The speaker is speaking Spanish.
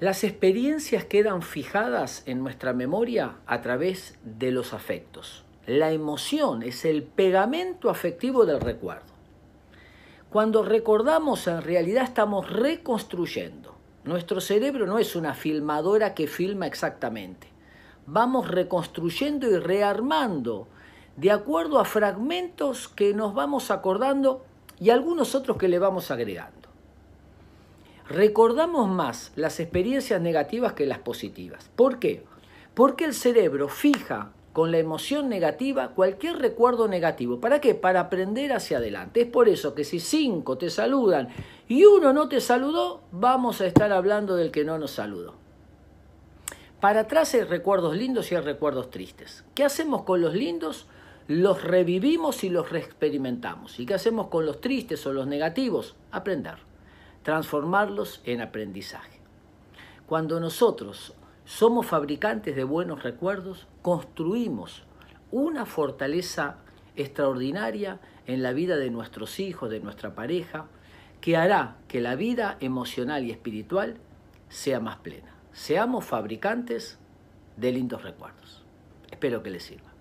Las experiencias quedan fijadas en nuestra memoria a través de los afectos. La emoción es el pegamento afectivo del recuerdo. Cuando recordamos en realidad estamos reconstruyendo. Nuestro cerebro no es una filmadora que filma exactamente. Vamos reconstruyendo y rearmando de acuerdo a fragmentos que nos vamos acordando y algunos otros que le vamos agregando recordamos más las experiencias negativas que las positivas. ¿Por qué? Porque el cerebro fija con la emoción negativa cualquier recuerdo negativo. ¿Para qué? Para aprender hacia adelante. Es por eso que si cinco te saludan y uno no te saludó, vamos a estar hablando del que no nos saludó. Para atrás hay recuerdos lindos y hay recuerdos tristes. ¿Qué hacemos con los lindos? Los revivimos y los reexperimentamos. ¿Y qué hacemos con los tristes o los negativos? Aprender transformarlos en aprendizaje. Cuando nosotros somos fabricantes de buenos recuerdos, construimos una fortaleza extraordinaria en la vida de nuestros hijos, de nuestra pareja, que hará que la vida emocional y espiritual sea más plena. Seamos fabricantes de lindos recuerdos. Espero que les sirva.